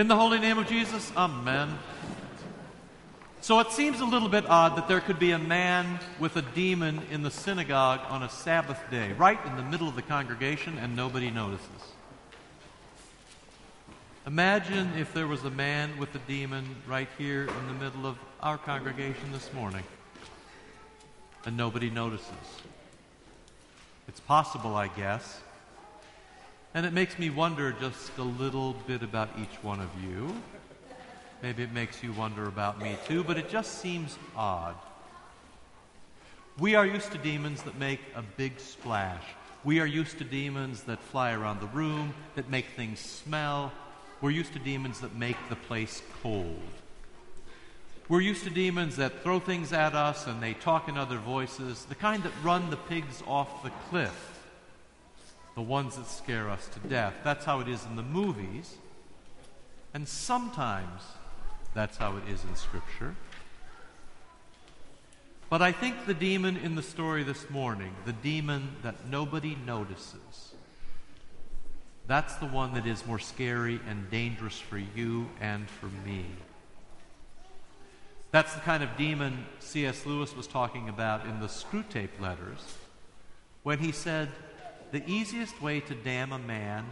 In the holy name of Jesus, Amen. So it seems a little bit odd that there could be a man with a demon in the synagogue on a Sabbath day, right in the middle of the congregation, and nobody notices. Imagine if there was a man with a demon right here in the middle of our congregation this morning, and nobody notices. It's possible, I guess. And it makes me wonder just a little bit about each one of you. Maybe it makes you wonder about me too, but it just seems odd. We are used to demons that make a big splash. We are used to demons that fly around the room, that make things smell. We're used to demons that make the place cold. We're used to demons that throw things at us and they talk in other voices, the kind that run the pigs off the cliff, the ones that scare us to death. That's how it is in the movies. And sometimes that's how it is in Scripture. But I think the demon in the story this morning, the demon that nobody notices, that's the one that is more scary and dangerous for you and for me. That's the kind of demon C.S. Lewis was talking about in the Screwtape letters when he said, The easiest way to damn a man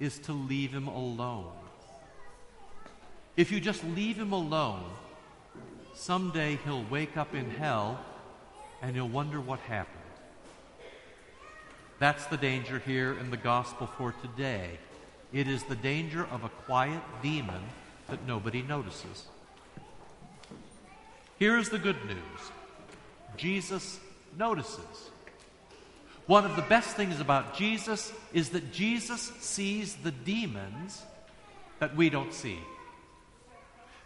is to leave him alone. If you just leave him alone, someday he'll wake up in hell and he'll wonder what happened. That's the danger here in the gospel for today. It is the danger of a quiet demon that nobody notices. Here is the good news Jesus notices. One of the best things about Jesus is that Jesus sees the demons that we don't see.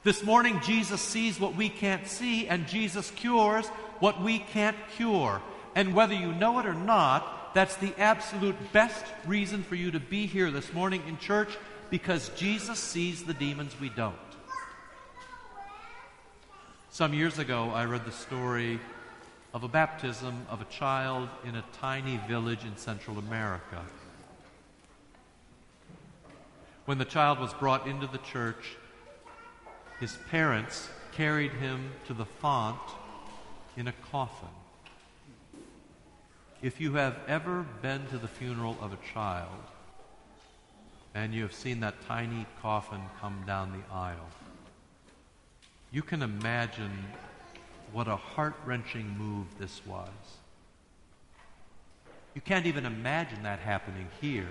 This morning, Jesus sees what we can't see, and Jesus cures what we can't cure. And whether you know it or not, that's the absolute best reason for you to be here this morning in church because Jesus sees the demons we don't. Some years ago, I read the story of a baptism of a child in a tiny village in Central America. When the child was brought into the church, his parents carried him to the font in a coffin. If you have ever been to the funeral of a child and you have seen that tiny coffin come down the aisle, you can imagine what a heart wrenching move this was. You can't even imagine that happening here.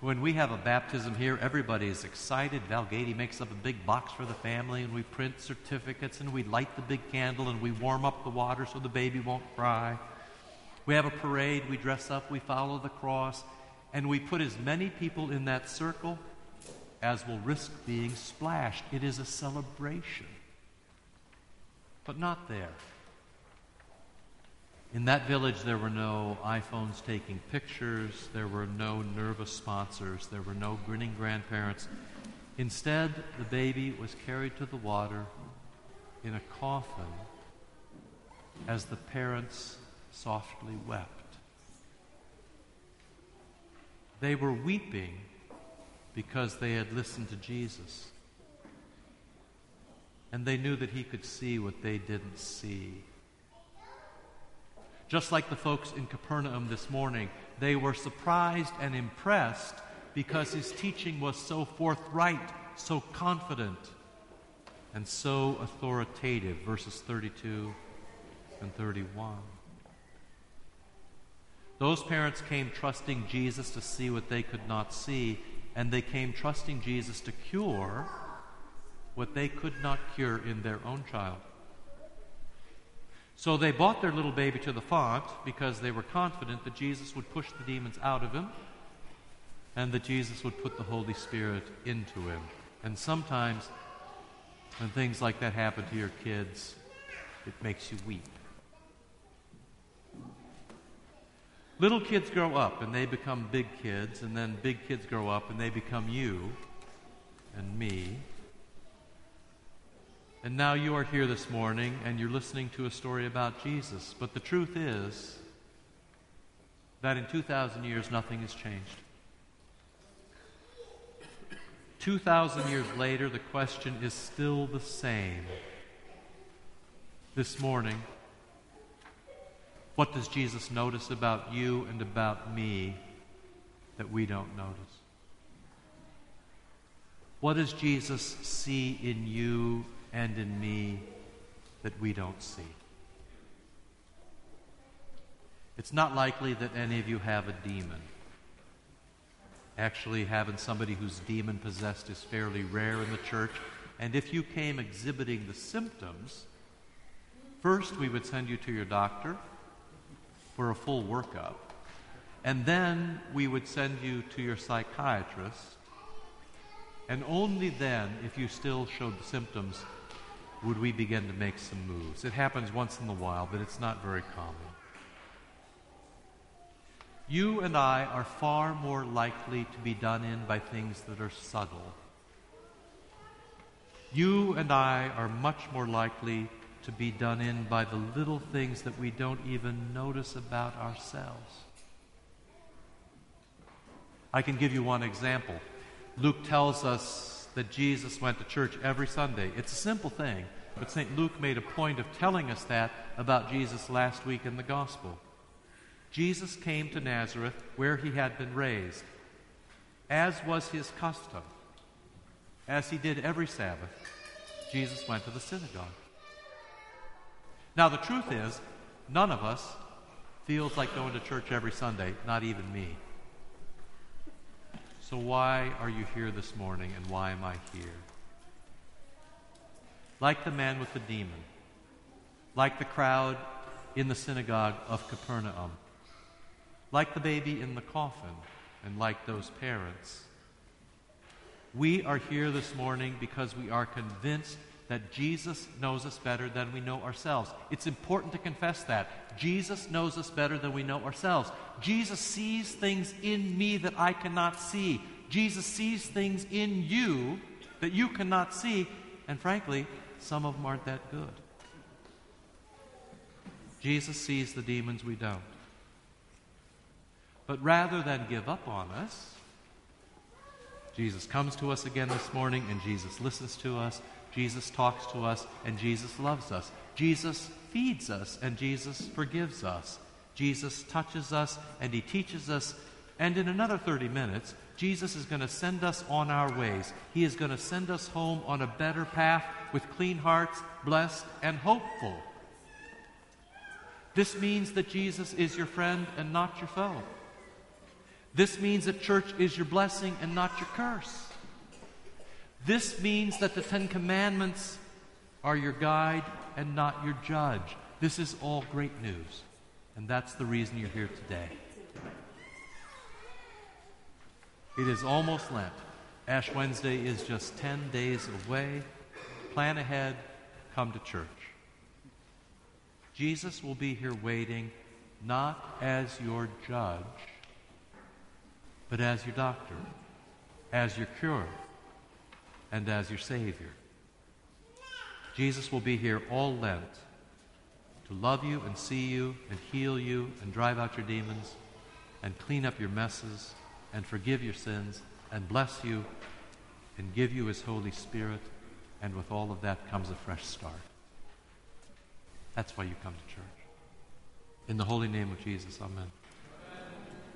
When we have a baptism here, everybody is excited. Val Gady makes up a big box for the family, and we print certificates, and we light the big candle, and we warm up the water so the baby won't cry. We have a parade, we dress up, we follow the cross, and we put as many people in that circle as will risk being splashed. It is a celebration. But not there. In that village, there were no iPhones taking pictures, there were no nervous sponsors, there were no grinning grandparents. Instead, the baby was carried to the water in a coffin as the parents softly wept. They were weeping because they had listened to Jesus. And they knew that he could see what they didn't see. Just like the folks in Capernaum this morning, they were surprised and impressed because his teaching was so forthright, so confident, and so authoritative. Verses 32 and 31. Those parents came trusting Jesus to see what they could not see, and they came trusting Jesus to cure what they could not cure in their own child. So they brought their little baby to the font because they were confident that Jesus would push the demons out of him and that Jesus would put the Holy Spirit into him. And sometimes, when things like that happen to your kids, it makes you weep. Little kids grow up and they become big kids, and then big kids grow up and they become you and me and now you are here this morning and you're listening to a story about Jesus. But the truth is that in 2,000 years, nothing has changed. 2,000 years later, the question is still the same. This morning, what does Jesus notice about you and about me that we don't notice? What does Jesus see in you and in me that we don't see? It's not likely that any of you have a demon. Actually, having somebody who's demon possessed is fairly rare in the church. And if you came exhibiting the symptoms, first we would send you to your doctor for a full workup. And then we would send you to your psychiatrist. And only then, if you still showed symptoms, would we begin to make some moves. It happens once in a while, but it's not very common. You and I are far more likely to be done in by things that are subtle. You and I are much more likely to be done in by the little things that we don't even notice about ourselves. I can give you one example. Luke tells us that Jesus went to church every Sunday. It's a simple thing, but St. Luke made a point of telling us that about Jesus last week in the Gospel. Jesus came to Nazareth where he had been raised, as was his custom. As he did every Sabbath, Jesus went to the synagogue. Now, the truth is, none of us feels like going to church every Sunday, not even me. So, why are you here this morning and why am I here? Like the man with the demon, like the crowd in the synagogue of Capernaum, like the baby in the coffin, and like those parents. We are here this morning because we are convinced that Jesus knows us better than we know ourselves. It's important to confess that. Jesus knows us better than we know ourselves. Jesus sees things in me that I cannot see. Jesus sees things in you that you cannot see, and frankly, some of them aren't that good. Jesus sees the demons we don't. But rather than give up on us, Jesus comes to us again this morning and Jesus listens to us. Jesus talks to us and Jesus loves us. Jesus feeds us and Jesus forgives us. Jesus touches us and he teaches us. And in another 30 minutes, Jesus is going to send us on our ways. He is going to send us home on a better path with clean hearts, blessed and hopeful. This means that Jesus is your friend and not your foe. This means that church is your blessing and not your curse. This means that the Ten Commandments are your guide and not your judge. This is all great news. And that's the reason you're here today. It is almost Lent. Ash Wednesday is just 10 days away. Plan ahead, come to church. Jesus will be here waiting, not as your judge but as your doctor, as your cure, and as your Savior. Jesus will be here all Lent to love you and see you and heal you and drive out your demons and clean up your messes and forgive your sins and bless you and give you his Holy Spirit. And with all of that comes a fresh start. That's why you come to church. In the holy name of Jesus, amen.